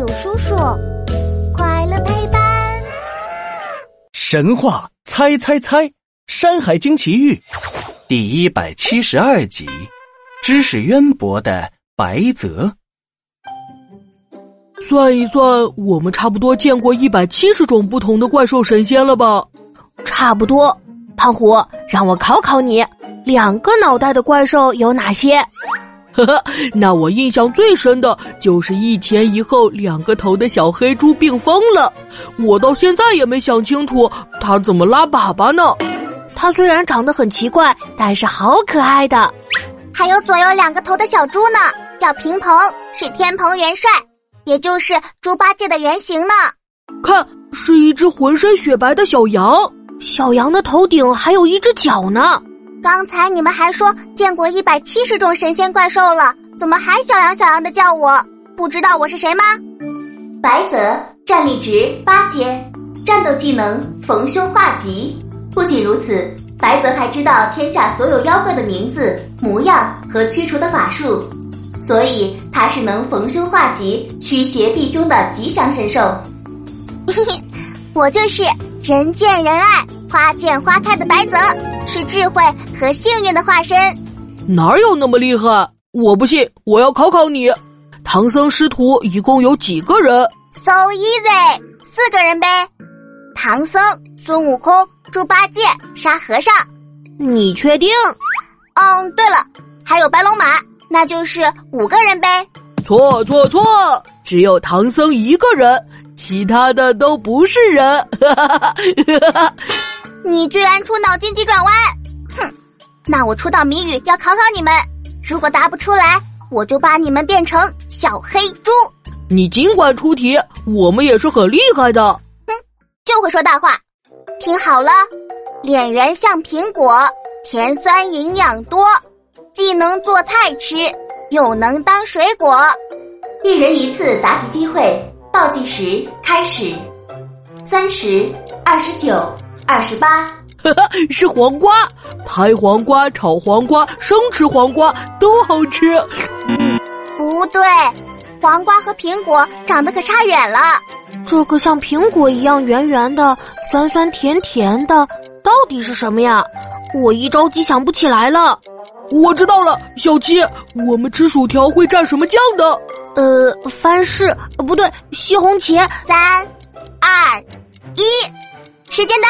有叔叔，快乐陪伴。神话猜猜猜，《山海经奇遇》第一百七十二集，知识渊博的白泽。算一算，我们差不多见过一百七十种不同的怪兽神仙了吧？差不多。胖虎，让我考考你，两个脑袋的怪兽有哪些？呵呵，那我印象最深的就是一前一后两个头的小黑猪病疯了。我到现在也没想清楚它怎么拉粑粑呢。它虽然长得很奇怪，但是好可爱的。还有左右两个头的小猪呢，叫平鹏，是天蓬元帅，也就是猪八戒的原型呢。看，是一只浑身雪白的小羊，小羊的头顶还有一只角呢。刚才你们还说见过一百七十种神仙怪兽了，怎么还小羊小羊的叫我？不知道我是谁吗？白泽，战力值八阶，战斗技能逢凶化吉。不仅如此，白泽还知道天下所有妖怪的名字、模样和驱除的法术，所以他是能逢凶化吉、驱邪避凶的吉祥神兽。嘿嘿，我就是人见人爱。花见花开的白泽是智慧和幸运的化身，哪有那么厉害？我不信，我要考考你。唐僧师徒一共有几个人？So easy，四个人呗。唐僧、孙悟空、猪八戒、沙和尚。你确定？嗯，对了，还有白龙马，那就是五个人呗。错错错，只有唐僧一个人，其他的都不是人。哈哈哈哈你居然出脑筋急转弯，哼！那我出道谜语要考考你们，如果答不出来，我就把你们变成小黑猪。你尽管出题，我们也是很厉害的。哼，就会说大话。听好了，脸圆像苹果，甜酸营养多，既能做菜吃，又能当水果。一人一次答题机会，倒计时开始，三十二十九。二十八，是黄瓜，拍黄瓜、炒黄瓜、生吃黄瓜都好吃。不对，黄瓜和苹果长得可差远了。这个像苹果一样圆圆的、酸酸甜甜的，到底是什么呀？我一着急想不起来了。我知道了，小七，我们吃薯条会蘸什么酱的？呃，番柿，不对，西红柿。三、二、一，时间到。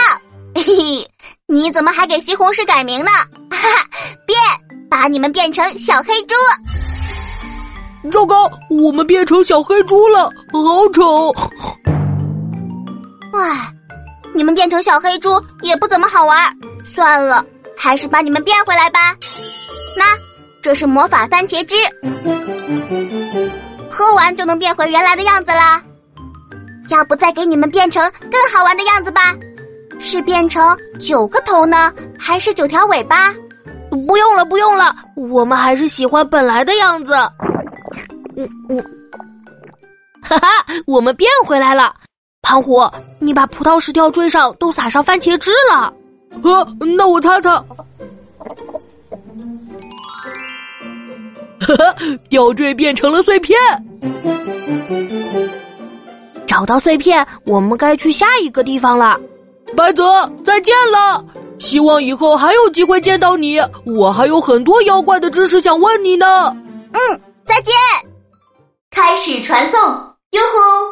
你怎么还给西红柿改名呢？哈哈，变，把你们变成小黑猪。糟糕，我们变成小黑猪了，好丑。唉，你们变成小黑猪也不怎么好玩。算了，还是把你们变回来吧。那，这是魔法番茄汁，喝完就能变回原来的样子啦。要不再给你们变成更好玩的样子吧？是变成九个头呢，还是九条尾巴？不用了，不用了，我们还是喜欢本来的样子。嗯嗯，哈哈，我们变回来了。胖虎，你把葡萄石吊坠上都撒上番茄汁了。呃，那我擦擦。哈哈，吊坠变成了碎片。找到碎片，我们该去下一个地方了。白泽，再见了！希望以后还有机会见到你。我还有很多妖怪的知识想问你呢。嗯，再见。开始传送，哟吼！